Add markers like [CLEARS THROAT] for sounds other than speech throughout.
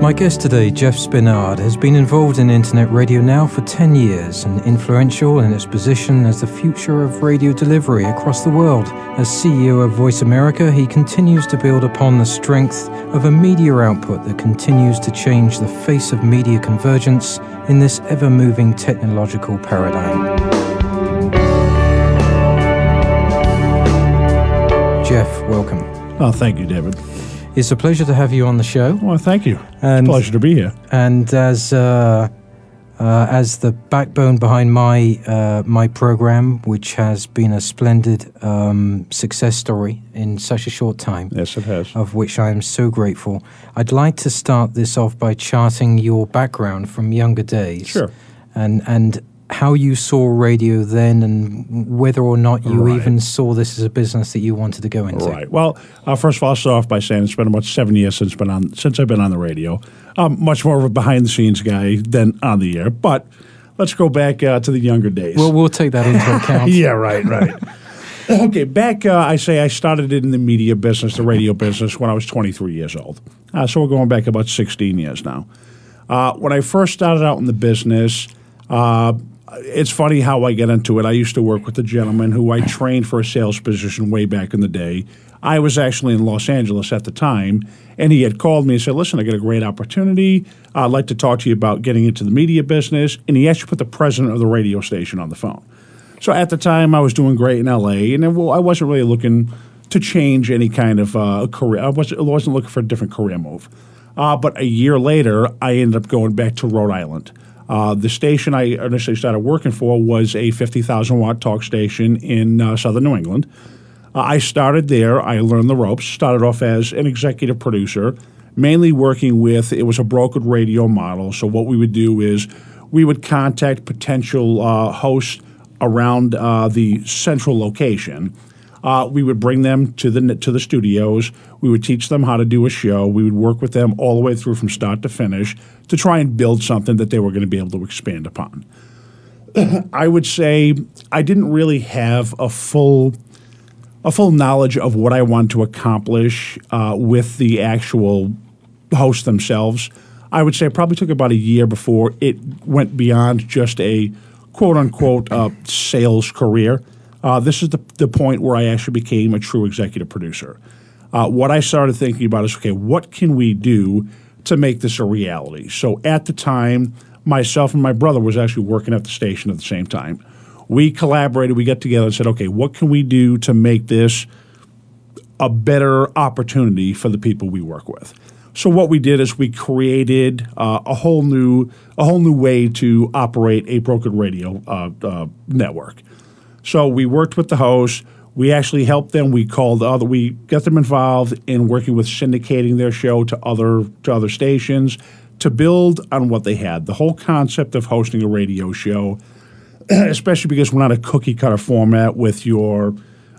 My guest today, Jeff Spenard, has been involved in internet radio now for 10 years and influential in its position as the future of radio delivery across the world. As CEO of Voice America, he continues to build upon the strength of a media output that continues to change the face of media convergence in this ever moving technological paradigm. Jeff, welcome. Oh, thank you, David. It's a pleasure to have you on the show. Well, thank you. And- it's a pleasure to be here. And as uh, uh, as the backbone behind my uh, my program, which has been a splendid um, success story in such a short time, Yes, it has. of which I am so grateful. I'd like to start this off by charting your background from younger days. Sure. And and how you saw radio then, and whether or not you Right. even saw this as a business that you wanted to go into. Right. Well, uh, first of all, I'll start off by saying it's been about seven years since been on since I've been on the radio. I'm much more of a behind the scenes guy than on the air. But let's go back uh, to the younger days. Well, we'll take that into account. [LAUGHS] yeah, right, right. [LAUGHS] okay, back uh, I say I started in the media business, the radio business, when I was 23 years old. Uh, so we're going back about 16 years now. Uh, when I first started out in the business, uh, it's funny how I get into it. I used to work with a gentleman who I trained for a sales position way back in the day. I was actually in Los Angeles at the time, and he had called me and said, Listen, I got a great opportunity. I'd like to talk to you about getting into the media business. And he actually put the president of the radio station on the phone. So at the time, I was doing great in LA, and I wasn't really looking to change any kind of uh, career. I wasn't, I wasn't looking for a different career move. Uh, but a year later, I ended up going back to Rhode Island. Uh, the station I initially started working for was a 50,000 watt talk station in uh, southern New England. Uh, I started there. I learned the ropes. Started off as an executive producer, mainly working with it was a brokered radio model. So what we would do is we would contact potential uh, hosts around uh, the central location. Uh, we would bring them to the to the studios. We would teach them how to do a show. We would work with them all the way through from start to finish to try and build something that they were going to be able to expand upon. [CLEARS THROAT] I would say I didn't really have a full a full knowledge of what I wanted to accomplish uh, with the actual hosts themselves. I would say it probably took about a year before it went beyond just a quote unquote uh, sales career. Uh, this is the, the point where I actually became a true executive producer. Uh, what I started thinking about is okay, what can we do to make this a reality? So at the time, myself and my brother was actually working at the station at the same time. We collaborated, we got together and said, okay, what can we do to make this a better opportunity for the people we work with? So what we did is we created uh, a whole new a whole new way to operate a broken radio uh, uh, network. So we worked with the host. We actually helped them. We called other. We got them involved in working with syndicating their show to other to other stations to build on what they had. The whole concept of hosting a radio show, [CLEARS THROAT] especially because we're not a cookie cutter format with your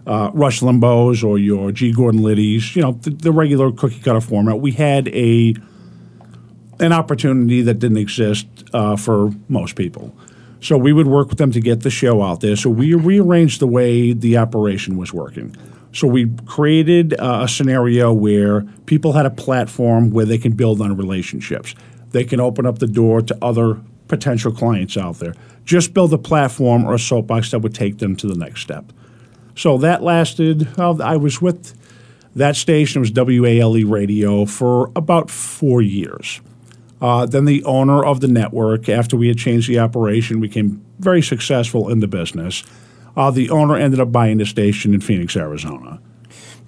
uh, Rush Limbaughs or your G. Gordon Liddy's, you know, the, the regular cookie cutter format. We had a an opportunity that didn't exist uh, for most people. So we would work with them to get the show out there. So we rearranged the way the operation was working. So we created uh, a scenario where people had a platform where they can build on relationships. They can open up the door to other potential clients out there. Just build a platform or a soapbox that would take them to the next step. So that lasted. Uh, I was with that station. It was WALE Radio for about four years. Uh, then the owner of the network, after we had changed the operation, became very successful in the business. Uh, the owner ended up buying the station in Phoenix, Arizona.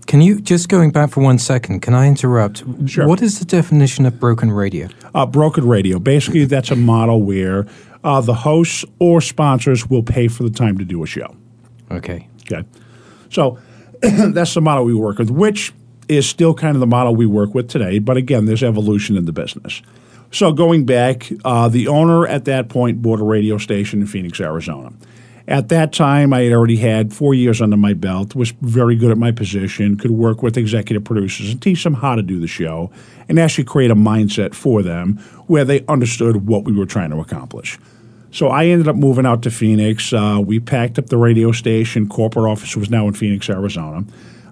Can you just going back for one second? Can I interrupt? Sure. What is the definition of broken radio? Uh, brokered radio. Basically, that's a model where uh, the hosts or sponsors will pay for the time to do a show. Okay. Okay. So [CLEARS THROAT] that's the model we work with, which is still kind of the model we work with today. But again, there's evolution in the business. So going back, uh, the owner at that point bought a radio station in Phoenix, Arizona. At that time, I had already had four years under my belt, was very good at my position, could work with executive producers and teach them how to do the show, and actually create a mindset for them where they understood what we were trying to accomplish. So I ended up moving out to Phoenix. Uh, we packed up the radio station. Corporate office was now in Phoenix, Arizona.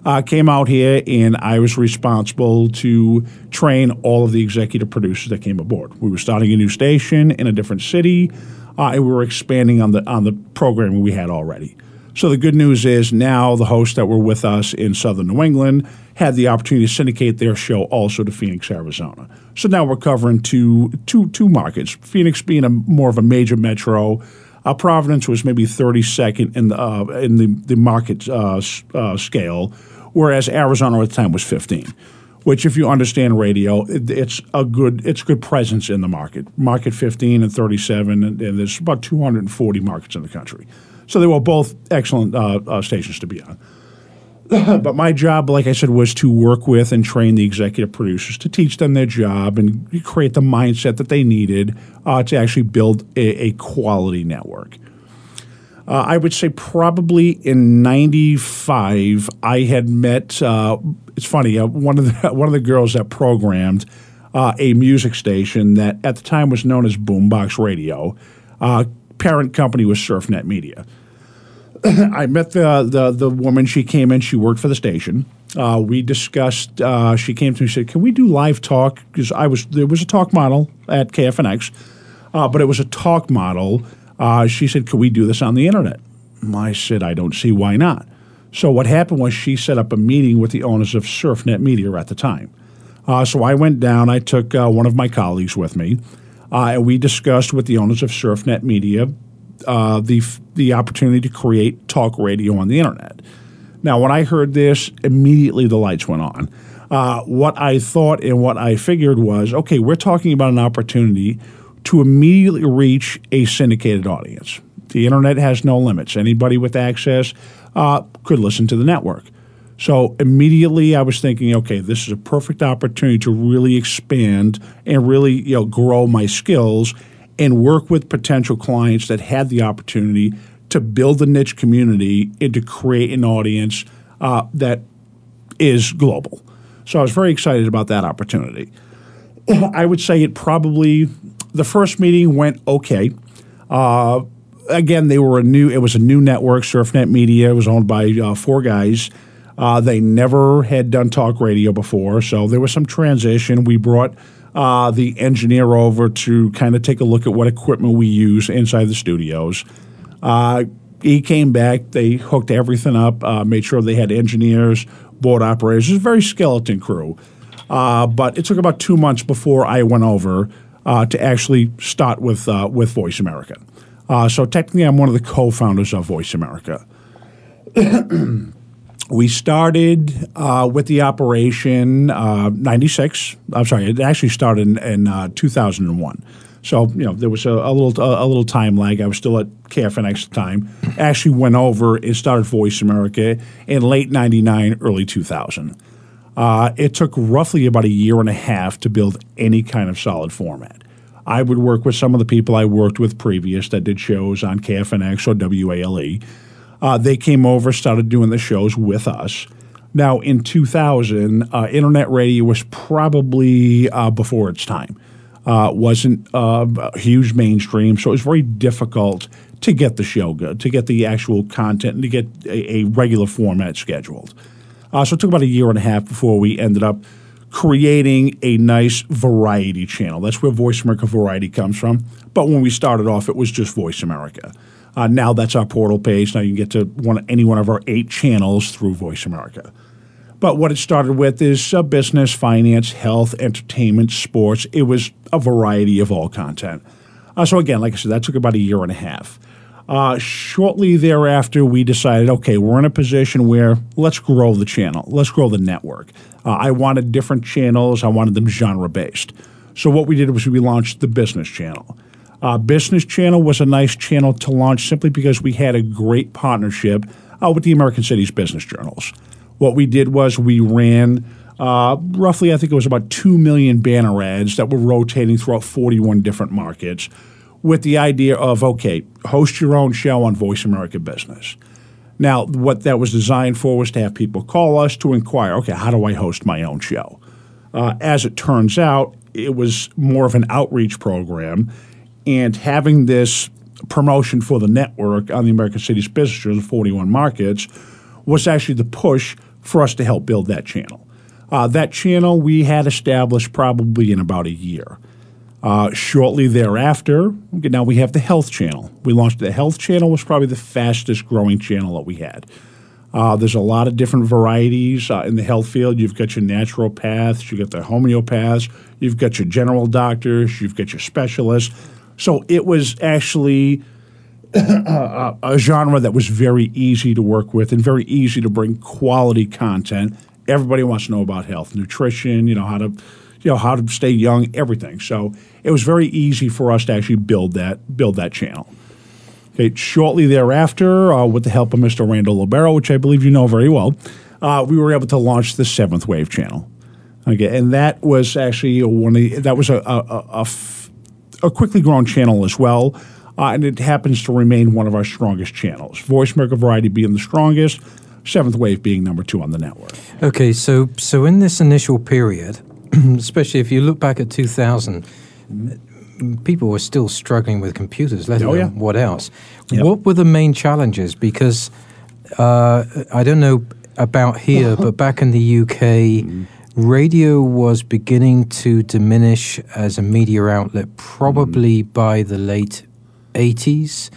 Uh, came out here and I was responsible to train all of the executive producers that came aboard. We were starting a new station in a different city uh, and we were expanding on the on the programming we had already. So the good news is now the hosts that were with us in Southern New England had the opportunity to syndicate their show also to Phoenix, Arizona. So now we're covering two two two markets. Phoenix being a more of a major metro. Uh, Providence was maybe 32nd in the uh, in the the market uh, uh, scale, whereas Arizona at the time was 15 which if you understand radio, it, it's a good it's good presence in the market. Market 15 and 37, and, and there's about 240 markets in the country. So they were both excellent uh, stations to be on. [LAUGHS] but my job, like I said, was to work with and train the executive producers to teach them their job and create the mindset that they needed uh, to actually build a, a quality network. Uh, I would say probably in '95, I had met. Uh, it's funny. Uh, one of the [LAUGHS] one of the girls that programmed uh, a music station that at the time was known as Boombox Radio. Uh, parent company was SurfNet Media. [CLEARS THROAT] I met the, the the woman. She came in. She worked for the station. Uh, we discussed. she came to me and said, "Can we do live talk?" Because I was there was a talk model at KFNX, but it was a talk model uh, she said, "Can we do this on the internet? I said, I don't see why not. So what happened was she set up a meeting with the owners of SurfNet Media at the time. Uh, so I went down, I took uh, one of my colleagues with me, uh, and we discussed with the owners of SurfNet Media uh, the, the opportunity to create talk radio on the internet. Now, when I heard this, immediately the lights went on. Uh, what I thought and what I figured was okay, we're talking about an opportunity to immediately reach a syndicated audience. The internet has no limits. Anybody with access uh, could listen to the network. So immediately I was thinking, okay, this is a perfect opportunity to really expand and really you know grow my skills and work with potential clients that had the opportunity to build a niche community and to create an audience uh, that is global. So I was very excited about that opportunity. [CLEARS THROAT] I would say it probably the first meeting went okay. Uh, again, they were a new. It was a new network. SurfNet Media it was owned by uh, four guys. Uh, they never had done talk radio before, so there was some transition. We brought uh, the engineer over to kind of take a look at what equipment we use inside the studios. Uh, he came back. They hooked everything up, uh, made sure they had engineers, board operators. It was a very skeleton crew. but it took about two months before I went over uh, to actually start with uh, with Voice America. Uh, so technically, I'm one of the co-founders of Voice America. [CLEARS THROAT] we started uh, with the operation '96. Uh, I'm sorry, it actually started in, in uh, 2001. So you know there was a, a little a, a, little time lag. I was still at KFNX at the time. Actually went over and started Voice America in late '99, early 2000. Uh, it took roughly about a year and a half to build any kind of solid format. I would work with some of the people I worked with previous that did shows on KFNX or WALE. Uh, they came over, started doing the shows with us. Now, in 2000, uh, internet radio was probably uh, before its time. Uh, wasn't uh, huge mainstream, so it was very difficult to get the show good, to get the actual content, and to get a, a regular format scheduled. Uh, so it took about a year and a half before we ended up creating a nice variety channel. That's where Voice America Variety comes from. But when we started off, it was just Voice America. Uh, now that's our portal page. Now you can get to one, any one of our eight channels through Voice America. But what it started with is uh, business, finance, health, entertainment, sports. It was a variety of all content. Uh, so again, like I said, that took about a year and a half. Uh, shortly thereafter, we decided, okay, we're in a position where let's grow the channel, let's grow the network. Uh, I wanted different channels, I wanted them genre based. So what we did was we launched the business channel. Uh, business channel was a nice channel to launch simply because we had a great partnership uh, with the American Cities Business Journals. What we did was we ran uh, roughly, I think it was about 2 million banner ads that were rotating throughout 41 different markets with the idea of, okay, host your own show on Voice America Business. Now, what that was designed for was to have people call us to inquire, okay, how do I host my own show? Uh, as it turns out, it was more of an outreach program, and having this promotion for the network on the American Cities Business in 41 markets was actually the push for us to help build that channel. Uh, that channel we had established probably in about a year. Uh, shortly thereafter, now we have the health channel. We launched the health channel was probably the fastest growing channel that we had. Uh, there's a lot of different varieties uh, in the health field. You've got your naturopaths, you've got the homeopaths, you've got your general doctors, you've got your specialists. So it was actually [CLEARS THROAT] a, a genre that was very easy to work with and very easy to bring quality content. Everybody wants to know about health, nutrition, you know how to, you know how to stay young, everything. So it was very easy for us to actually build that build that channel. Okay, shortly thereafter, uh, with the help of Mr. Randall Libero, which I believe you know very well, uh, we were able to launch the Seventh Wave channel. Okay, and that was actually one of the, that was a, a, a, a quickly grown channel as well, uh, and it happens to remain one of our strongest channels. Voice America Variety being the strongest, Seventh Wave being number two on the network. Okay, so so in this initial period, [CLEARS THROAT] especially if you look back at 2000 people were still struggling with computers, let alone oh, yeah. what else. Yep. What were the main challenges? Because uh, I don't know about here, [LAUGHS] but back in the UK, mm-hmm. Radio was beginning to diminish as a media outlet probably mm. by the late 80s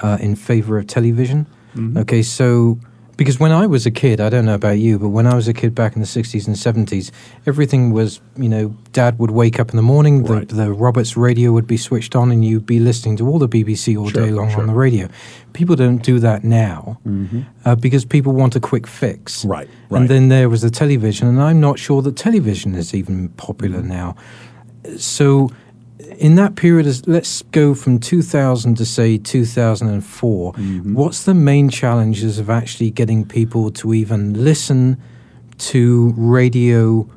uh, in favor of television. Mm-hmm. Okay, so because when I was a kid, I don't know about you, but when I was a kid back in the 60s and 70s, everything was, you know, dad would wake up in the morning, the, right. the Roberts radio would be switched on, and you'd be listening to all the BBC all sure, day long sure. on the radio. People don't do that now mm-hmm. uh, because people want a quick fix. Right, right. And then there was the television, and I'm not sure that television is even popular mm-hmm. now. So in that period, let's go from 2000 to say 2004. Mm-hmm. What's the main challenges of actually getting people to even listen to radio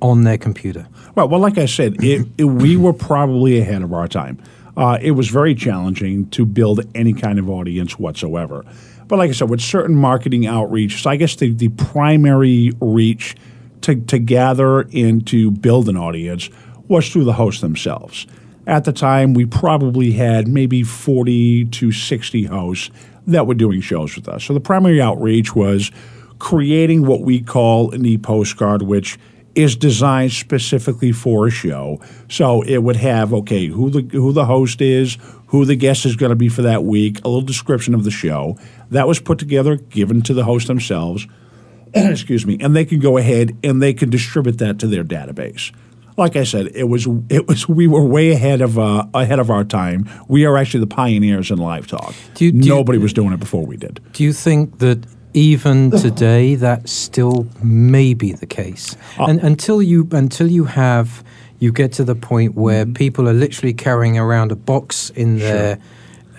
on their computer? Well, well, like I said, it, it, we were probably ahead of our time. Uh, it was very challenging to build any kind of audience whatsoever. But like I said, with certain marketing outreach, so I guess the, the primary reach to, to gather and to build an audience was through the hosts themselves. At the time, we probably had maybe 40 to 60 hosts that were doing shows with us. So the primary outreach was creating what we call an e-postcard, which is designed specifically for a show. So it would have okay, who the who the host is, who the guest is going to be for that week, a little description of the show. That was put together, given to the host themselves. [CLEARS THROAT] excuse me, and they can go ahead and they can distribute that to their database like I said, it was it was we were way ahead of uh, ahead of our time. We are actually the pioneers in live talk. Do you, do Nobody you, was doing it before we did. Do you think that even [SIGHS] today that still may be the case? Uh, and until you until you have you get to the point where mm-hmm. people are literally carrying around a box in their sure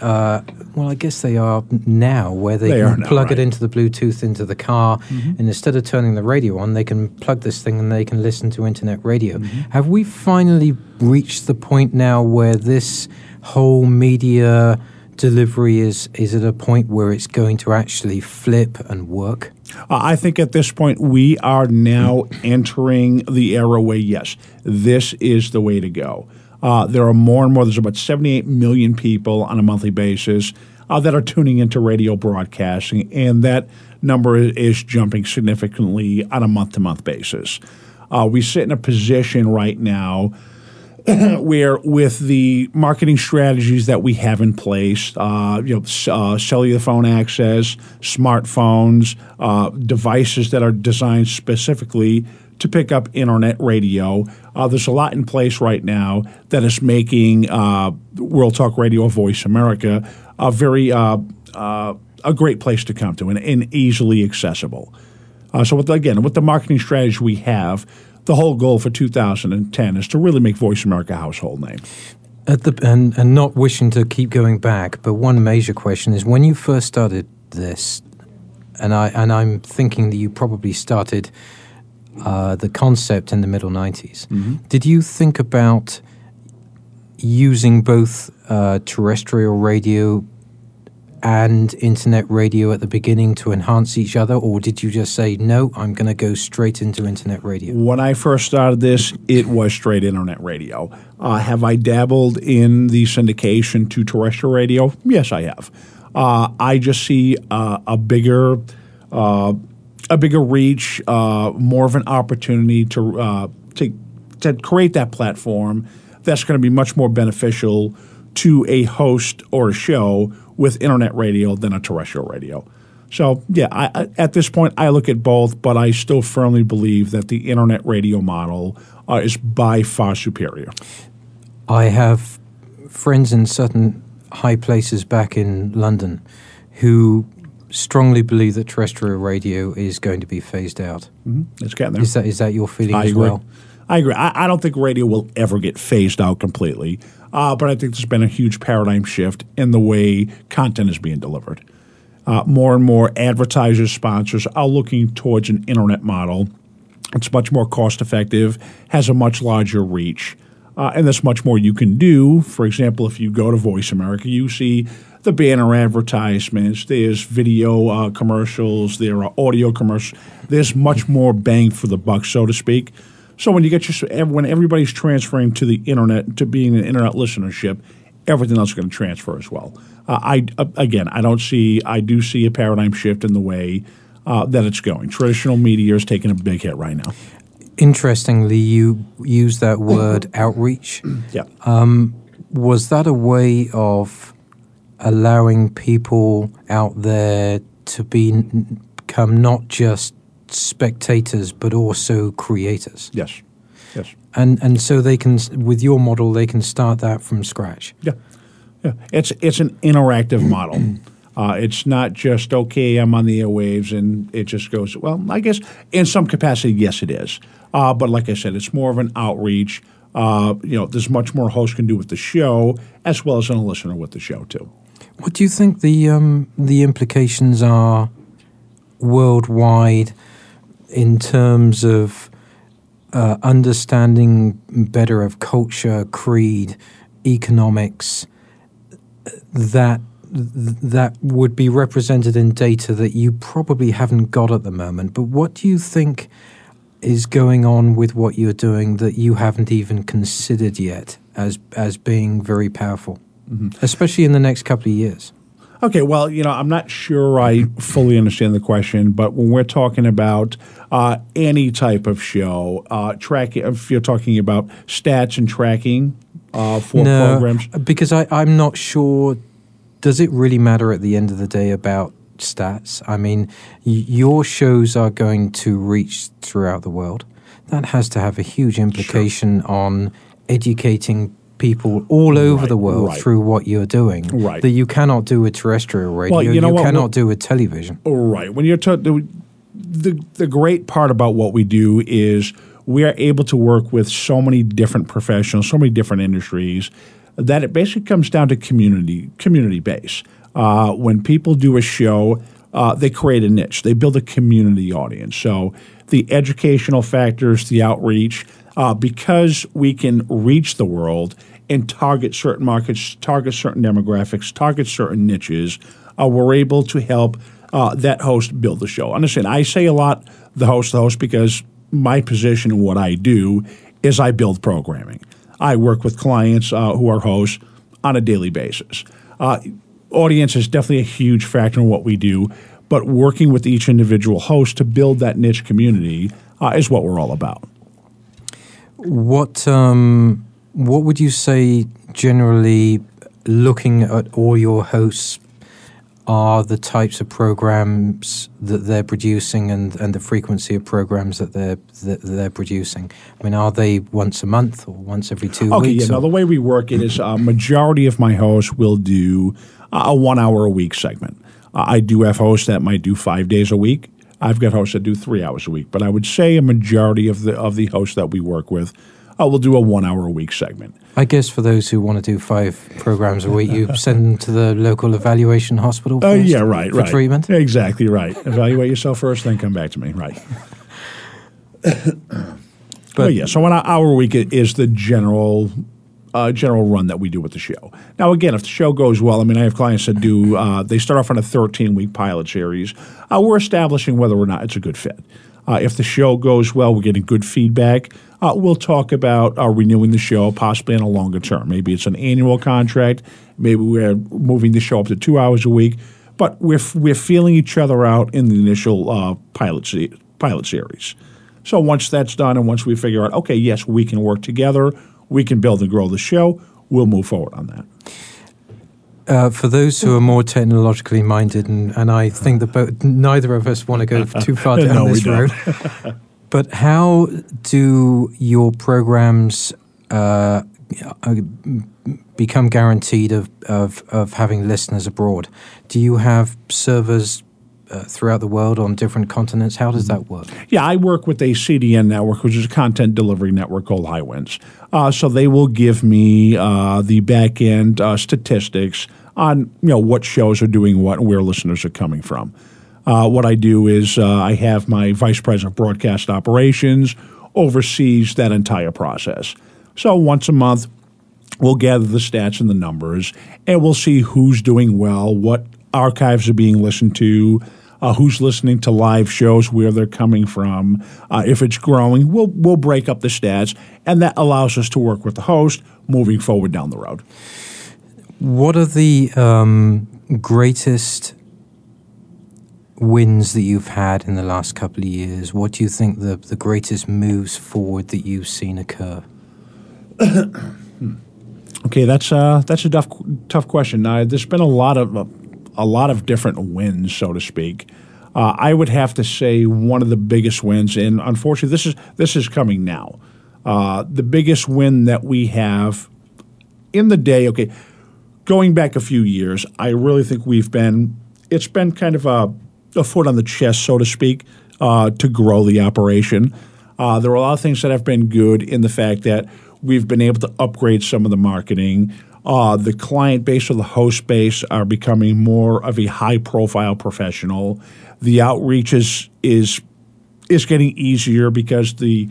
uh, well, I guess they are now, where they, they can now, plug right. it into the Bluetooth into the car, mm-hmm. and instead of turning the radio on, they can plug this thing and they can listen to internet radio. Mm-hmm. Have we finally reached the point now where this whole media delivery is is at a point where it's going to actually flip and work? Uh, I think at this point we are now entering the era where yes, this is the way to go. Uh, there are more and more. There's about 78 million people on a monthly basis uh, that are tuning into radio broadcasting, and that number is jumping significantly on a month to month basis. Uh, we sit in a position right now [CLEARS THROAT] where, with the marketing strategies that we have in place, uh, you know, uh, cellular phone access, smartphones, uh, devices that are designed specifically to pick up internet radio. Uh, there's a lot in place right now that is making uh, World Talk Radio Voice America a very uh, uh, a great place to come to and, and easily accessible. Uh, so with again, with the marketing strategy we have, the whole goal for 2010 is to really make Voice America a household name. The, and, and not wishing to keep going back, but one major question is when you first started this, and I and I'm thinking that you probably started uh, the concept in the middle 90s. Did you think about using both uh, terrestrial radio and internet radio at the beginning to enhance each other, or did you just say, no, I'm going to go straight into internet radio? When I first started this, it was straight internet radio. Uh, have I dabbled in the syndication to terrestrial radio? Yes, I have. Uh, I just see uh, a bigger, uh, a bigger reach, uh, more of an opportunity to uh, to to create that platform that's going to be much more beneficial to a host or a show with internet radio than a terrestrial radio. So yeah, I, at this point, I look at both, but I still firmly believe that the internet radio model uh, is by far superior. I have friends in certain high places back in London who strongly believe that terrestrial radio is going to be phased out. It's getting there. Is that is that your feeling I as agree. well? I agree. I, I don't think radio will ever get phased out completely, uh, but I think there's been a huge paradigm shift in the way content is being delivered. Uh, more and more advertisers, sponsors are looking towards an internet model. It's much more cost effective, has a much larger reach, uh, and there's much more you can do. For example, if you go to Voice America, you see the banner advertisements, there's video uh, commercials, there are audio commercials. There's much more bang for the buck, so to speak. So when you get your when everybody's transferring to the internet to being an internet listenership, everything else is going to transfer as well. Uh, I uh, again, I don't see. I do see a paradigm shift in the way uh, that it's going. Traditional media is taking a big hit right now. Interestingly, you use that word outreach. Yeah. Was that a way of allowing people out there to be become not just spectators but also creators? yes. Yes. And and so they can with your model they can start that from scratch. Yeah, yeah. It's it's an interactive model. [CLEARS THROAT] Uh, it's not just okay. I'm on the airwaves, and it just goes. Well, I guess in some capacity, yes, it is. Uh, but like I said, it's more of an outreach. Uh, you know, there's much more a host can do with the show, as well as a listener with the show too. What do you think the um, the implications are worldwide in terms of uh, understanding better of culture, creed, economics that that would be represented in data that you probably haven't got at the moment. But what do you think is going on with what you're doing that you haven't even considered yet as as being very powerful, especially in the next couple of years? Okay, well, you know, I'm not sure I fully understand the question, but when we're talking about uh, any type of show, uh, tracking, if you're talking about stats and tracking uh, for programs, because I, I'm not sure. Does it really matter at the end of the day about stats? I mean, y- your shows are going to reach throughout the world. That has to have a huge implication on educating people all over Right, the world right. through what you're doing Right. that you cannot do with terrestrial radio. you know what, cannot we'll- do with television. Right. When you're ta- the, the the great part about what we do is we are able to work with so many different professionals, so many different industries that it basically comes down to community community base. Uh, when people do a show, uh, they create a niche. They build a community audience. So the educational factors, the outreach, uh, because we can reach the world and target certain markets, target certain demographics, target certain niches, uh, we're able to help uh, that host build the show. Understand? I say a lot the host, the host, because my position and what I do is I build programming. I work with clients uh, who are hosts on a daily basis. Uh, audience is definitely a huge factor in what we do, but working with each individual host to build that niche community uh, is what we're all about. What um, what would you say generally, looking at all your hosts, are the types of programs that they're producing and, and the frequency of programs that they're that they're producing? I mean, are they once a month or once every two Okay, weeks? yeah. Now the way we work it is a majority of my hosts will do a one hour a week segment. Uh, I do have hosts that might do five days a week. I've got hosts that do three hours a week, but I would say a majority of the of the hosts that we work with uh, will do a one hour a week segment. I guess for those who want to do five programs a week, you [LAUGHS] send them to the local evaluation hospital. Oh yeah, right, for right. treatment. Exactly right. Evaluate yourself first, then come back to me. Right. [LAUGHS] but yeah, so an hour a week is the general uh, general run that we do with the show. Now, again, if the show goes well, I mean, I have clients that do. Uh, they start off on a 13 week pilot series. Uh, we're establishing whether or not it's a good fit. Uh, if the show goes well, we're getting good feedback. Uh, we'll talk about uh, renewing the show, possibly in a longer term. Maybe it's an annual contract. Maybe we're moving the show up to two hours a week. But we're we're feeling each other out in the initial pilot se- pilot series. So once that's done, and once we figure out, okay, yes, we can work together, we can build and grow the show, we'll move forward on that. Uh, for those who are more technologically minded, and, and I think that both, neither of us want to go [LAUGHS] too far down no, this road, [LAUGHS] but how do your programs uh, uh, become guaranteed of, of, of having listeners abroad? Do you have servers uh, throughout the world on different continents? How does that work? Yeah, I work with a CDN network, which is a content delivery network called Highwinds. Uh, so they will give me uh, the back end uh, statistics on you know what shows are doing what and where listeners are coming from. Uh, what I do is I have my vice president of broadcast operations oversees that entire process. So once a month, we'll gather the stats and the numbers, and we'll see who's doing well, what archives are being listened to, uh, who's listening to live shows, where they're coming from. Uh, if it's growing, we'll we'll break up the stats, and that allows us to work with the host moving forward down the road. What are the um, greatest wins that you've had in the last couple of years? What do you think the the greatest moves forward that you've seen occur? [CLEARS THROAT] okay, that's uh, that's a tough tough question. Now, there's been a lot of uh, a lot of different wins, so to speak. Uh, I would have to say one of the biggest wins, and unfortunately, this is this is coming now. Uh, the biggest win that we have in the day. Okay, going back a few years, I really think we've been. It's been kind of a, a foot on the chest, so to speak, uh, to grow the operation. Uh, there are a lot of things that have been good in the fact that we've been able to upgrade some of the marketing. Uh, the client base or the host base are becoming more of a high profile professional. The outreach is is is getting easier because the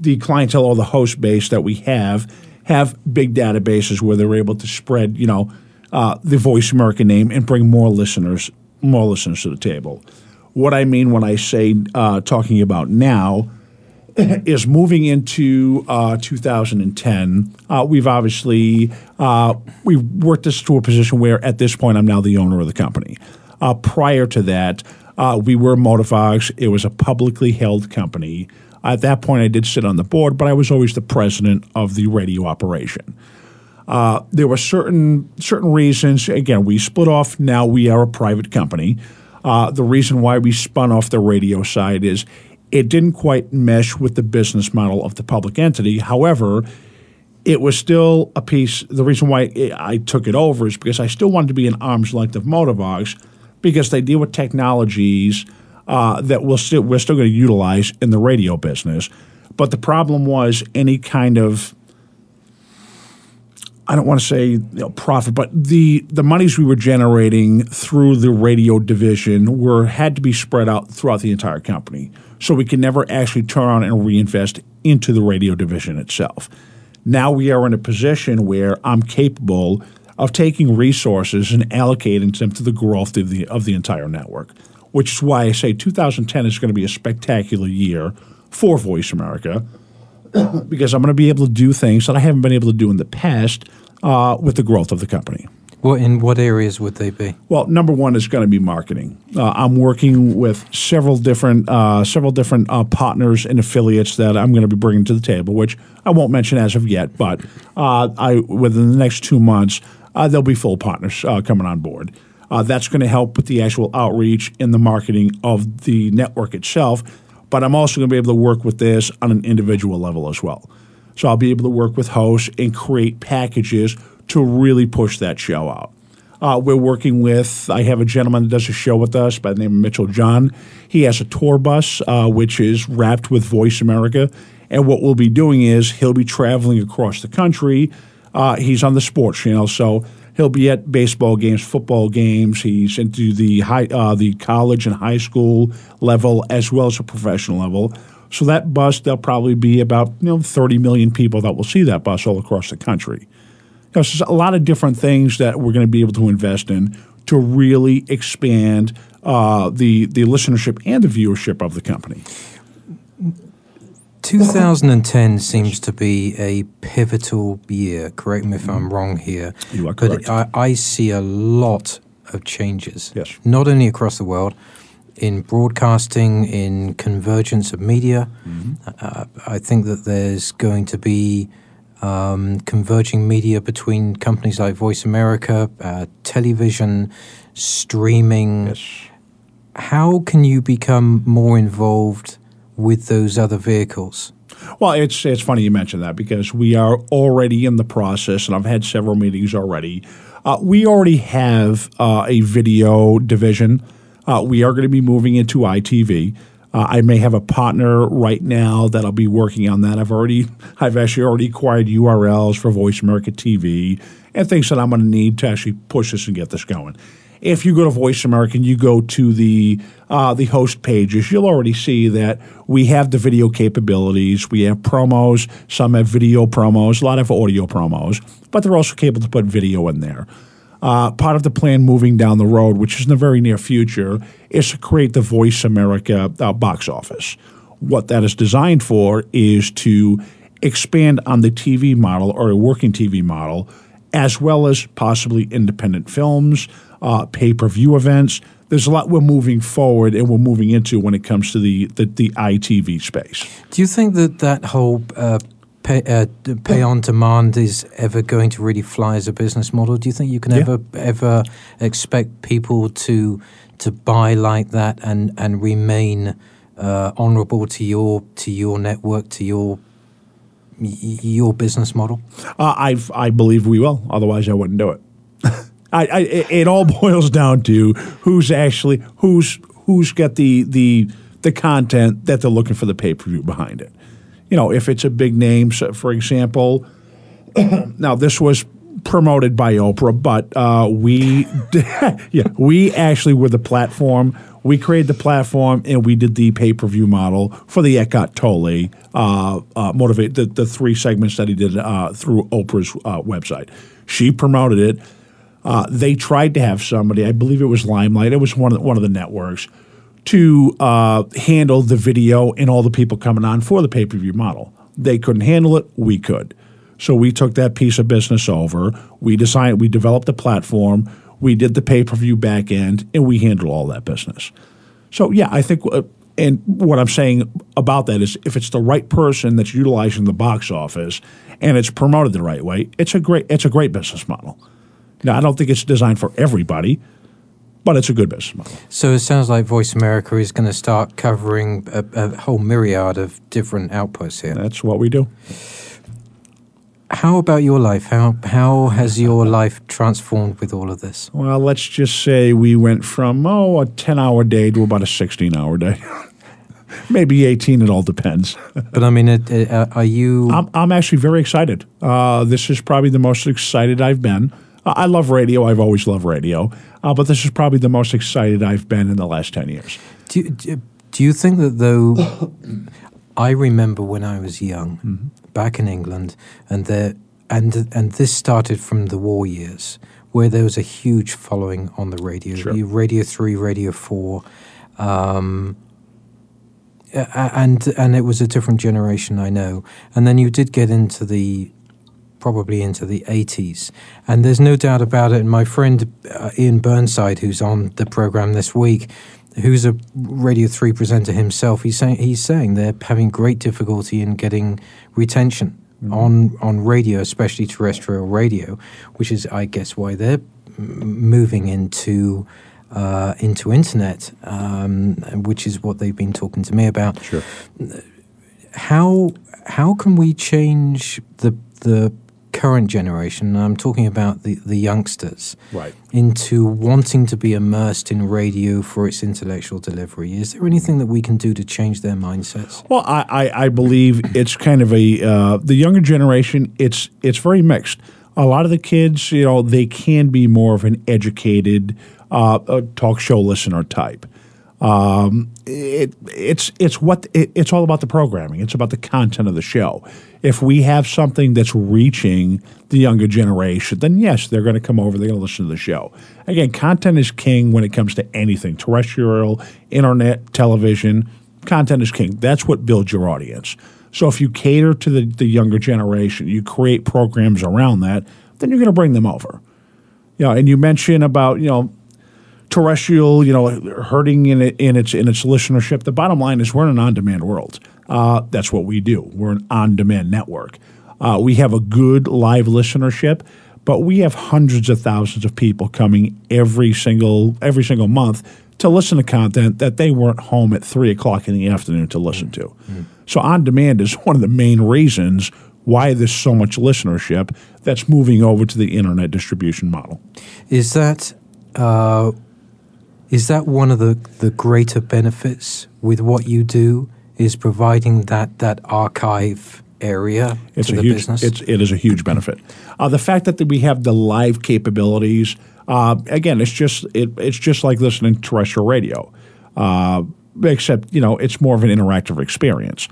the clientele or the host base that we have have big databases where they're able to spread you know uh, the Voice America name and bring more listeners more listeners to the table. What I mean when I say uh, talking about now [COUGHS] is moving into uh, 2010. Uh, we've obviously uh, we've worked this to a position where at this point I'm now the owner of the company. Uh, prior to that, uh, we were Modavox. It was a publicly held company. At that point, I did sit on the board, but I was always the president of the radio operation. Uh, there were certain certain reasons. Again, we split off. Now we are a private company. the reason why we spun off the radio side is it didn't quite mesh with the business model of the public entity. However, it was still a piece. The reason why I took it over is because I still wanted to be an arm's length of Modavox because they deal with technologies uh, that we'll still, we're still going to utilize in the radio business. But the problem was any kind of I don't want to say you know, profit, but the the monies we were generating through the radio division were had to be spread out throughout the entire company so we can never actually turn on and reinvest into the radio division itself. Now we are in a position where I'm capable of taking resources and allocating them to the growth of the of the entire network, which is why I say 2010 is going to be a spectacular year for Voice America because I'm going to be able to do things that I haven't been able to do in the past uh, with the growth of the company. What in what areas would they be? Well, number one is going to be marketing. Uh, I'm working with several different uh, several different uh, partners and affiliates that I'm going to be bringing to the table, which I won't mention as of yet. But uh, I within the next two months, uh, there'll be full partners uh, coming on board. that's going to help with the actual outreach and the marketing of the network itself. But I'm also going to be able to work with this on an individual level as well. So I'll be able to work with hosts and create packages to really push that show out. Uh, we're working with, I have a gentleman that does a show with us by the name of Mitchell John. He has a tour bus, uh, which is wrapped with Voice America. And what we'll be doing is he'll be traveling across the country. Uh, he's on the sports channel, so he'll be at baseball games, football games. He's into the high, uh, the college and high school level as well as a professional level. So that bus, there'll probably be about you know 30 million people that will see that bus all across the country. So there's a lot of different things that we're going to be able to invest in to really expand uh, the the listenership and the viewership of the company. 2010 seems to be a pivotal year. Correct me if I'm wrong here. You are but. I, I see a lot of changes. Yes. Not only across the world, in broadcasting, in convergence of media. Mm-hmm. Uh, I think that there's going to be um, converging media between companies like Voice America, uh, television, streaming. Yes. How can you become more involved with those other vehicles? Well, it's it's funny you mentioned that because we are already in the process, and I've had several meetings already. Uh, we already have uh, a video division. Uh, we are going to be moving into ITV. Uh, I may have a partner right now that'll be working on that. I've already, I've actually already acquired URLs for Voice America TV and things that I'm going to need to actually push this and get this going. If you go to Voice America and you go to the uh, the host pages, you'll already see that we have the video capabilities. We have promos. Some have video promos. A lot have audio promos, but they're also able to put video in there. Uh, part of the plan moving down the road, which is in the very near future, is to create the Voice America uh, box office. What that is designed for is to expand on the TV model or a working TV model, as well as possibly independent films, uh, pay per view events. There's a lot we're moving forward and we're moving into when it comes to the, the, the ITV space. Do you think that that whole uh, pay, uh, pay on demand is ever going to really fly as a business model? Do you think you can Yeah. ever ever expect people to to buy like that and and remain uh, honourable to your to your network to your your business model? Uh, I've, I believe we will. Otherwise, I wouldn't do it. I, I, it all [LAUGHS] boils down to who's actually who's who's got the the the content that they're looking for the pay per view behind it. You know, if it's a big name, so for example, [CLEARS THROAT] now this was promoted by Oprah, but uh, we [LAUGHS] yeah we actually were the platform. We created the platform and we did the pay per view model for the Eckhart Tolle uh, uh, motivate the, the three segments that he did uh, through Oprah's uh, website. She promoted it. Uh, they tried to have somebody, I believe it was Limelight, it was one of, one of the networks, to uh, handle the video and all the people coming on for the pay per view model. They couldn't handle it, we could. So we took that piece of business over. We designed, we developed the platform, we did the pay per view back end, and we handled all that business. So yeah, I think, uh, and what I'm saying about that is, if it's the right person that's utilizing the box office and it's promoted the right way, it's a great, it's a great business model. Now, I don't think it's designed for everybody, but it's a good business model. So it sounds like Voice America is going to start covering a, a whole myriad of different outputs here. That's what we do. How about your life? How how has your life transformed with all of this? Well, let's just say we went from oh a ten hour day to about a sixteen hour day, [LAUGHS] maybe eighteen. It all depends. [LAUGHS] But I mean, it, it, uh, are you? I'm I'm actually very excited. Uh, this is probably the most excited I've been. Uh, I love radio. I've always loved radio, uh, but this is probably the most excited I've been in the last ten years. Do, you- do, you think that though? [COUGHS] I remember when I was young, back in England, and there, and and this started from the war years, where there was a huge following on the radio. Sure. Radio Three, Radio Four, um, and and it was a different generation, I know. And then you did get into the probably into the 80s. And there's no doubt about it. And my friend uh, Ian Burnside, who's on the program this week, who's a Radio 3 presenter himself, he's saying, he's saying they're having great difficulty in getting retention on, on radio, especially terrestrial radio, which is, I guess, why they're m- moving into. Uh, into internet, um, which is what they've been talking to me about Sure. how how can we change the the current generation? I'm talking about the, the youngsters Right. into wanting to be immersed in radio for its intellectual delivery. Is there anything that we can do to change their mindsets? Well, I, I, I believe it's kind of a uh, the younger generation. It's it's very mixed. A lot of the kids, you know, they can be more of an educated uh, uh talk show listener type. Um, it, it's it's what it, it's all about the programming. It's about the content of the show. If we have something that's reaching the younger generation, then yes, they're going to come over. They're going to listen to the show. Again, content is king when it comes to anything terrestrial, internet, television. Content is king. That's what builds your audience. So if you cater to the, the younger generation, you create programs around that, then you're going to bring them over. You know, and you mentioned about you know terrestrial, you know, hurting in it, in its in its listenership. The bottom line is we're in an on-demand world. Uh, that's what we do. We're an on-demand network. Uh, we have a good live listenership, but we have hundreds of thousands of people coming every single every single month to listen to content that they weren't home at three o'clock in the afternoon to listen to. Mm-hmm. So on demand is one of the main reasons why there's so much listenership that's moving over to the internet distribution model. Is that uh, is that one of the, the greater benefits with what you do? Is providing that that archive area it's to a the huge, business? It's, it is a huge benefit. Uh, the fact that we have the live capabilities, uh, again, it's just it, it's just like listening to terrestrial radio, uh, except you know it's more of an interactive experience.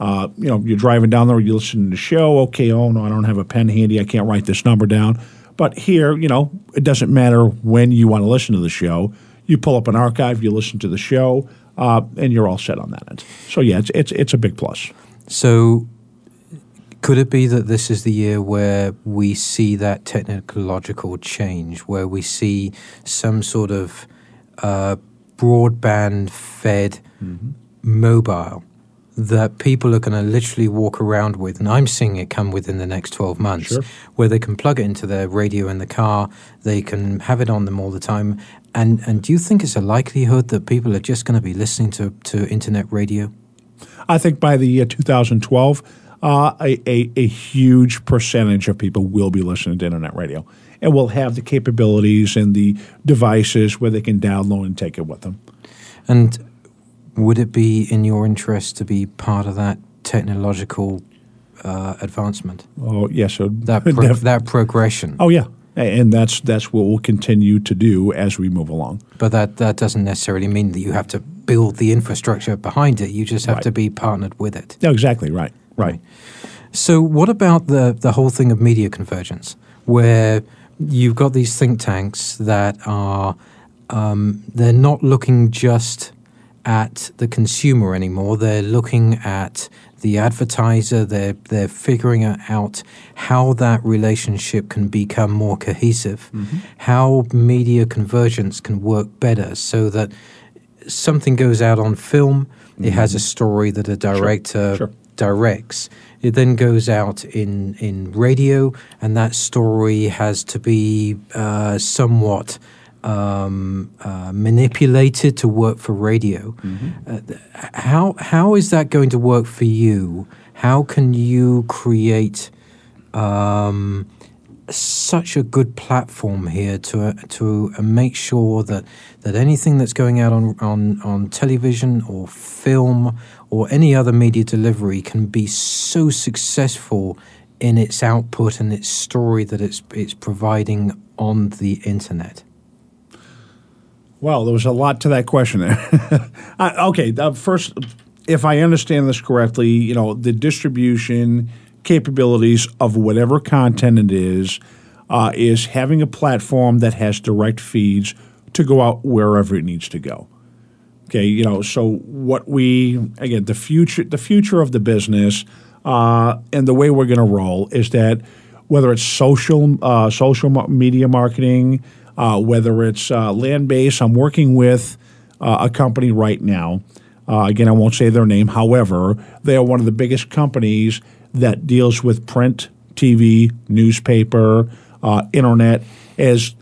Uh, you know, you're driving down there, you listen to the show. Okay, oh no, I don't have a pen handy. I can't write this number down. But here, you know, it doesn't matter when you want to listen to the show. You pull up an archive, you listen to the show, uh, and you're all set on that end. So yeah, it's it's it's a big plus. So could it be that this is the year where we see that technological change, where we see some sort of uh, broadband fed mm-hmm. mobile that people are going to literally walk around with, and I'm seeing it come within the next 12 months, sure. where they can plug it into their radio in the car, they can have it on them all the time. And, and do you think it's a likelihood that people are just going to be listening to, to internet radio? I think by the year 2012, uh, a, a, a huge percentage of people will be listening to internet radio and will have the capabilities and the devices where they can download and take it with them. And would it be in your interest to be part of that technological uh, advancement? Oh yes, so that [LAUGHS] pro- that progression. Oh yeah, and that's that's what we'll continue to do as we move along. But that that doesn't necessarily mean that you have to build the infrastructure behind it. You just have right. to be partnered with it. No, exactly right. Right. So, what about the the whole thing of media convergence, where you've got these think tanks that are um, they're not looking just at the consumer anymore. They're looking at the advertiser. They're they're figuring out how that relationship can become more cohesive, mm-hmm. how media convergence can work better, so that something goes out on film. Mm-hmm. It has a mm-hmm. story that a director sure. Sure. directs. It then goes out in in radio, and that story has to be uh, somewhat um, uh, manipulated to work for radio. Mm-hmm. Uh, how how is that going to work for you? How can you create um, such a good platform here to uh, to uh, make sure that that anything that's going out on, on on television or film or any other media delivery can be so successful in its output and its story that it's it's providing on the internet. Well, there was a lot to that question [LAUGHS] there. uh, okay, uh, first, if I understand this correctly, you know, the distribution capabilities of whatever content it is uh, is having a platform that has direct feeds to go out wherever it needs to go. Okay, you know, so what we again the future the future of the business uh, and the way we're going to roll is that whether it's social uh, social media marketing uh, whether it's uh, land based. I'm working with uh, a company right now. Uh, again, I won't say their name. However, they are one of the biggest companies that deals with print, TV, newspaper, uh, internet, as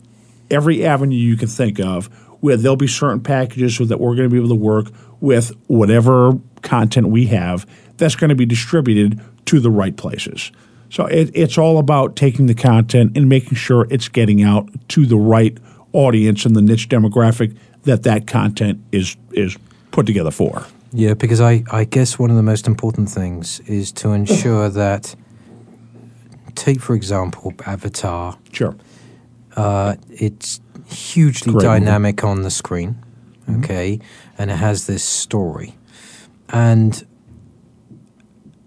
every avenue you can think of. Where there'll be certain packages so that we're going to be able to work with whatever content we have that's going to be distributed to the right places. So it, it's all about taking the content and making sure it's getting out to the right audience and the niche demographic that that content is is put together for. Yeah, because I, I guess one of the most important things is to ensure [LAUGHS] that, take for example, Avatar. Sure. Uh, it's hugely Great dynamic on the screen. okay, and it has this story. And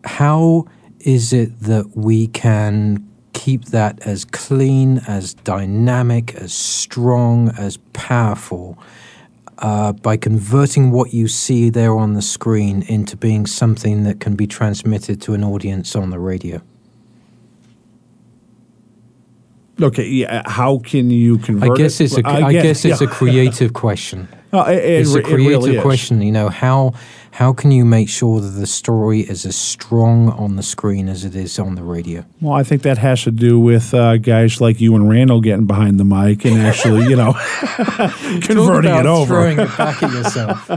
how is it that we can keep that as clean, as dynamic, as strong, as powerful uh, by converting what you see there on the screen into being something that can be transmitted to an audience on the radio? Okay, yeah. How can you convert? I guess it? it's a, Well, I guess it's yeah. a creative question. Oh, [LAUGHS] it, it It's a re- it really creative question. You know how how can you make sure that the story is as strong on the screen as it is on the radio? Well, I think that has to do with uh, guys like you and Randall getting behind the mic and actually, you know, [LAUGHS] [LAUGHS] converting it over. throwing it back at yourself.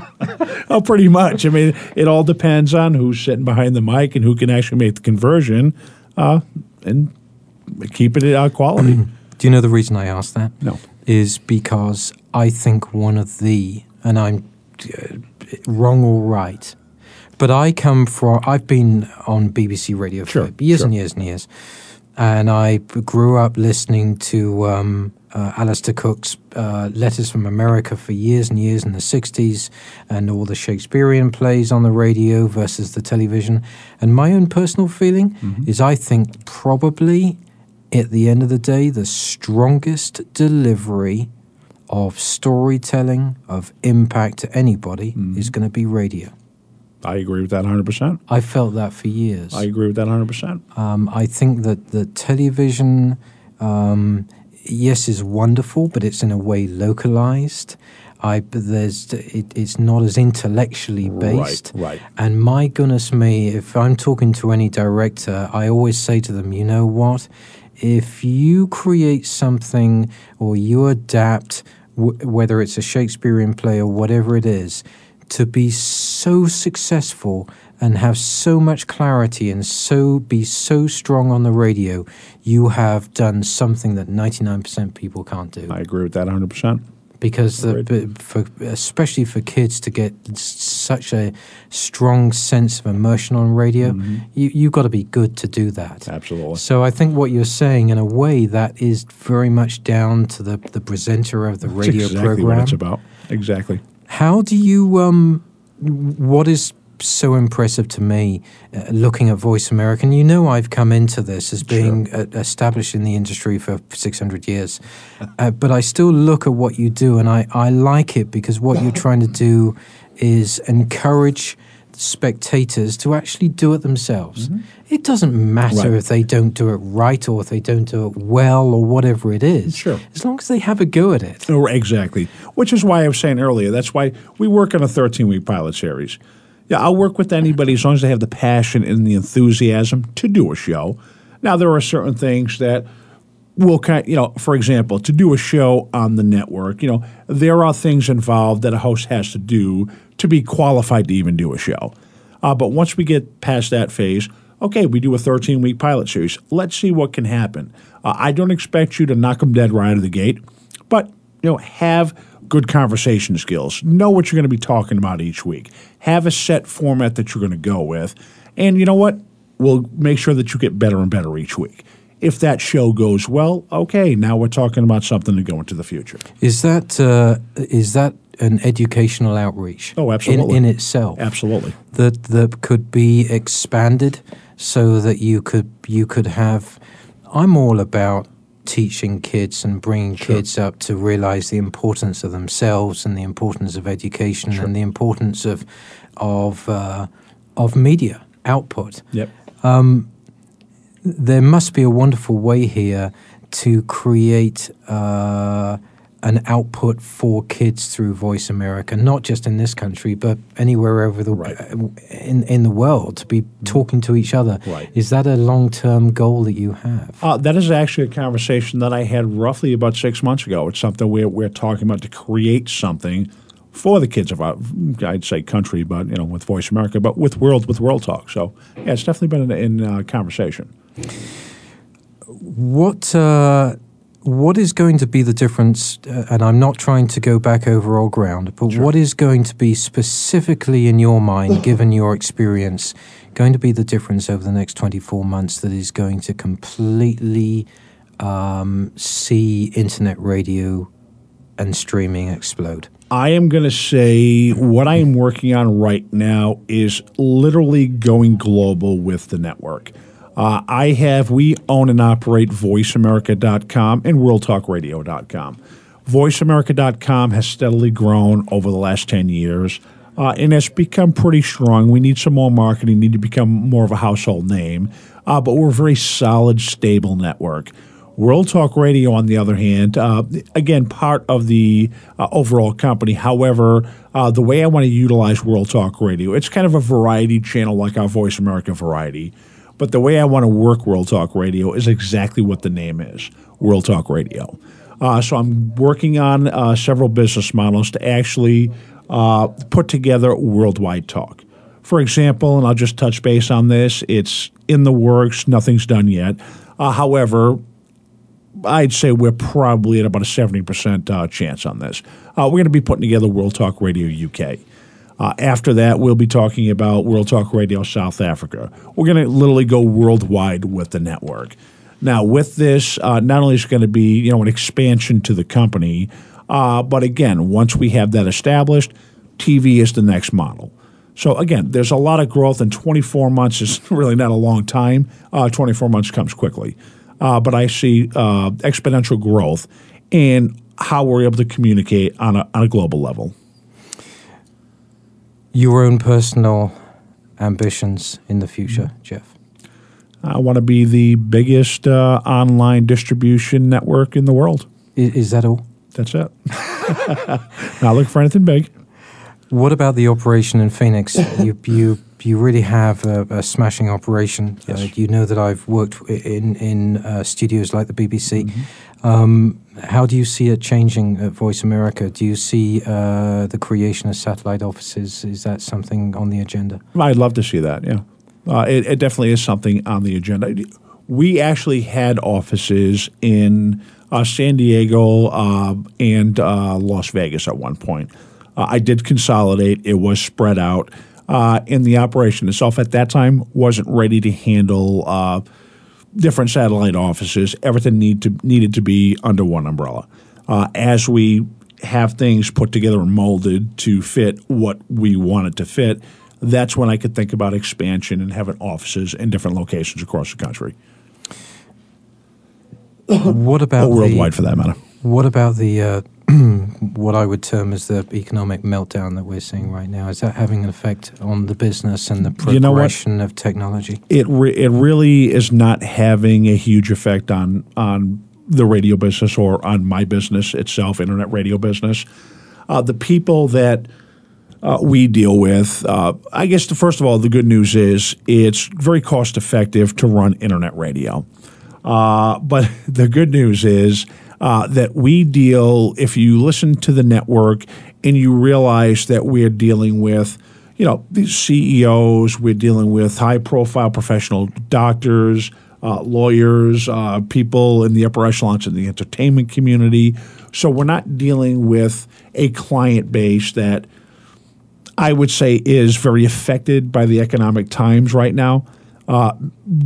Oh, pretty much. I mean, it all depends on who's sitting behind the mic and who can actually make the conversion uh, and keep it uh, quality. [CLEARS THROAT] Do you know the reason I asked that? No. Is because I think one of the, and I'm uh, wrong or right, but I come from, I've been on BBC Radio Sure, for years sure. and years and years. And I grew up listening to um, uh, Alistair Cooke's uh, Letters from America for years and years in the 60s and all the Shakespearean plays on the radio versus the television. And my own personal feeling Mm-hmm. is I think probably at the end of the day, the strongest delivery of storytelling, of impact to anybody, Mm-hmm. is going to be radio. I agree with that 100%. I felt that for years. I agree with that 100%. Um, I think that the television, um, yes, is wonderful, but it's in a way localized. I there's it, it's not as intellectually based. Right, right. And my goodness me, if I'm talking to any director, I always say to them, you know what? If you create something or you adapt, w- whether it's a Shakespearean play or whatever it is, to be so successful and have so much clarity and so be so strong on the radio, you have done something that 99% people can't do I agree with that 100%. because the, for especially for kids to get such a strong sense of immersion on radio, you you got to be good to do that. Mm-hmm. Absolutely. So I think what you're saying, in a way, that is very much down to the the presenter of the That's radio exactly program. what it's about. Exactly. How do you um, what is so impressive to me uh, looking at Voice America? And you know, I've come into this as being uh, established in the industry for 600 years, uh, but I still look at what you do and I, I like it because what you're [LAUGHS] trying to do is encourage spectators to actually do it themselves. It doesn't matter Mm-hmm. Right. if they don't do it right or if they don't do it well or whatever it is. Sure. As long as they have a go at it. Oh, exactly. Which is why I was saying earlier, that's why we work on a 13 week pilot series. Yeah, I'll work with anybody as long as they have the passion and the enthusiasm to do a show. Now, there are certain things that will kind you know, for example, to do a show on the network, you know, there are things involved that a host has to do to be qualified to even do a show. Uh, but once we get past that phase, okay, we do a 13 week pilot series. Let's see what can happen. Uh, I don't expect you to knock them dead right out of the gate, but you know, have good conversation skills. Know what you're going to be talking about each week. Have a set format that you're going to go with, and you know what? We'll make sure that you get better and better each week. If that show goes well, okay, now we're talking about something to go into the future. Is that uh, is that an educational outreach? Oh, absolutely. In, in itself, Absolutely. that that could be expanded so that you could you could have. I'm all about teaching kids and bringing kids up to realize the importance of themselves and the importance of education and the importance of of uh, of media output Yep. There must be a wonderful way here to create uh, an output for kids through Voice America, not just in this country, but anywhere over the Right. uh, in in the world to be talking to each other. Right. Is that a long term goal that you have? Uh, that is actually a conversation that I had roughly about six months ago. It's something we're, we're talking about to create something for the kids of our, I'd say country, but you know, with Voice America, but with World with World Talk. So yeah, it's definitely been in, in uh, conversation. What uh, what is going to be the difference? Uh, and I'm not trying to go back over old ground, but what is going to be specifically in your mind, [LAUGHS] given your experience, going to be the difference over the next 24 months that is going to completely um, see internet radio and streaming explode? I am going to say what I am working on right now is literally going global with the network. Uh, I have, we own and operate VoiceAmerica.com and WorldTalkRadio.com. VoiceAmerica.com has steadily grown over the last 10 years uh, and has become pretty strong. We need some more marketing, need to become more of a household name, uh, but we're a very solid, stable network. World Talk Radio, on the other hand, uh, again, part of the uh, overall company. However, uh, the way I want to utilize World Talk Radio, it's kind of a variety channel like our Voice America Variety. But the way I want to work World Talk Radio is exactly what the name is World Talk Radio. Uh, so I'm working on uh, several business models to actually uh, put together worldwide talk. For example, and I'll just touch base on this, it's in the works, nothing's done yet. however, I'd say we're probably at about a 70% uh, chance on this. Uh, we're going to be putting together World Talk Radio UK. Uh, after that, we'll be talking about World Talk Radio South Africa. We're going to literally go worldwide with the network. Now, with this, uh, not only is it going to be you know an expansion to the company, uh, but again, once we have that established, TV is the next model. So again, there's a lot of growth, and 24 months is [LAUGHS] really not a long time. Uh, 24 months comes quickly uh, but I see uh, exponential growth in how we're able to communicate on a, on a global level. Your own personal ambitions in the future, mm-hmm. Jeff? I want to be the biggest uh, online distribution network in the world. Is, is that all? That's it. [LAUGHS] Not looking for anything big. What about the operation in Phoenix? [LAUGHS] you, you you really have a, a smashing operation. Yes. Uh, you know that I've worked in in uh, studios like the BBC. Mm-hmm. Um, how do you see it changing at Voice America? Do you see uh, the creation of satellite offices? Is that something on the agenda? I'd love to see that. Yeah, uh, it, it, definitely is something on the agenda. We actually had offices in uh, San Diego uh, and Las Vegas at one point. I did consolidate. It was spread out uh, in the operation itself at that time wasn't ready to handle uh, different satellite offices. Everything need to, needed to be under one umbrella. Uh, as we have things put together and molded to fit what we wanted to fit, that's when I could think about expansion and having offices in different locations across the country. What about or worldwide, the, for that matter? What about the uh, [CLEARS THROAT] what I would term as the economic meltdown that we're seeing right now? Is that having an effect on the business and the progression you know of technology? It re- it really is not having a huge effect on on the radio business or on my business itself, internet radio business. Uh, the people that uh, we deal with, uh, I guess the first of all, the good news is it's very cost effective to run internet radio. Uh, but [LAUGHS] the good news is uh, that we deal, if you listen to the network and you realize that we're dealing with, you know, these CEOs, we're dealing with high profile professional doctors, uh, lawyers, uh, people in the upper echelons of the entertainment community. So we're not dealing with a client base that I would say is very affected by the economic times right now. Uh,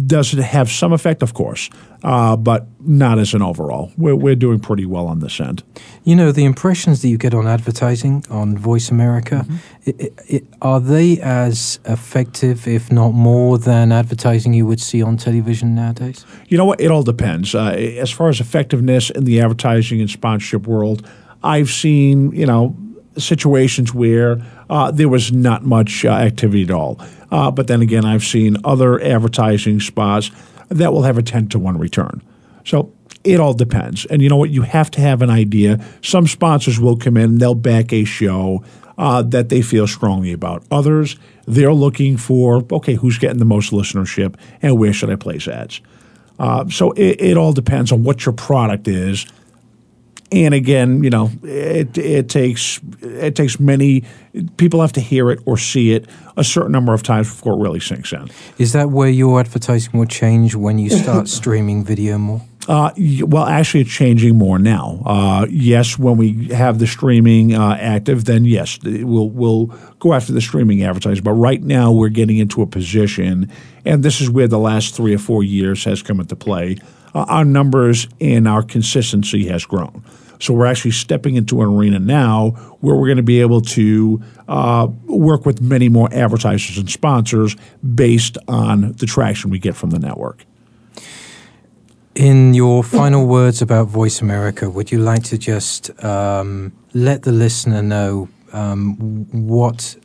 does it have some effect? Of course, uh, but not as an overall. We're, we're doing pretty well on this end. You know, the impressions that you get on advertising on Voice America, mm-hmm. it, it, are they as effective, if not more, than advertising you would see on television nowadays? You know what? It all depends. Uh, as far as effectiveness in the advertising and sponsorship world, I've seen, you know, situations where uh, there was not much uh, activity at all. Uh, but then again, I've seen other advertising spots that will have a 10 to 1 return. So it all depends. And you know what? You have to have an idea. Some sponsors will come in, and they'll back a show uh, that they feel strongly about. Others, they're looking for, okay, who's getting the most listenership and where should I place ads? Uh, so it, it all depends on what your product is and again, you know, it it takes it takes many people have to hear it or see it a certain number of times before it really sinks in. Is that where your advertising will change when you start [LAUGHS] streaming video more? Uh, well, actually, it's changing more now. Uh, yes, when we have the streaming uh, active, then yes, we'll we'll go after the streaming advertising. But right now, we're getting into a position, and this is where the last three or four years has come into play. Uh, our numbers and our consistency has grown. So we're actually stepping into an arena now where we're going to be able to uh, work with many more advertisers and sponsors based on the traction we get from the network. In your final words about Voice America, would you like to just um, let the listener know um, what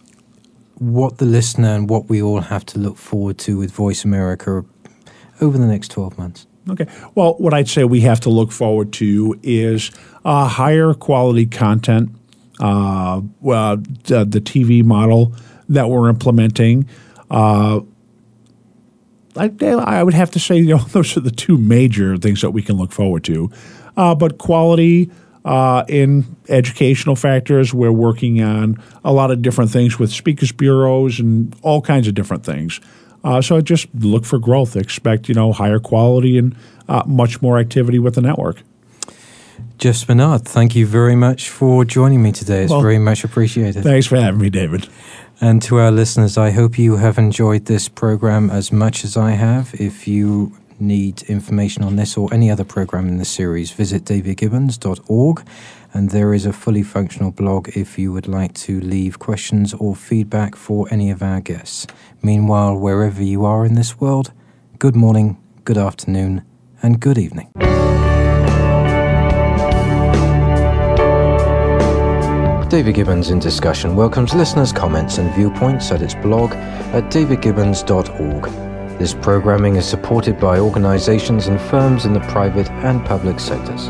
what the listener and what we all have to look forward to with Voice America over the next twelve months? Okay. Well, what I'd say we have to look forward to is uh, higher quality content. Uh, uh, the, TV model that we're implementing. Uh, I, I, would have to say, you know, [LAUGHS] those are the two major things that we can look forward to. Uh, but quality in educational factors, we're working on a lot of different things with speakers bureaus and all kinds of different things. Uh, so just look for growth. Expect you know higher quality and uh, much more activity with the network. Jeff Spenard, thank you very much for joining me today. It's well, very much appreciated. Thanks for having me, David. And to our listeners, I hope you have enjoyed this program as much as I have. If you need information on this or any other program in the series, visit davidgibbons.org. And there is a fully functional blog if you would like to leave questions or feedback for any of our guests. Meanwhile, wherever you are in this world, good morning, good afternoon, and good evening. David Gibbons in Discussion welcomes listeners' comments and viewpoints at its blog at davidgibbons.org. This programming is supported by organizations and firms in the private and public sectors.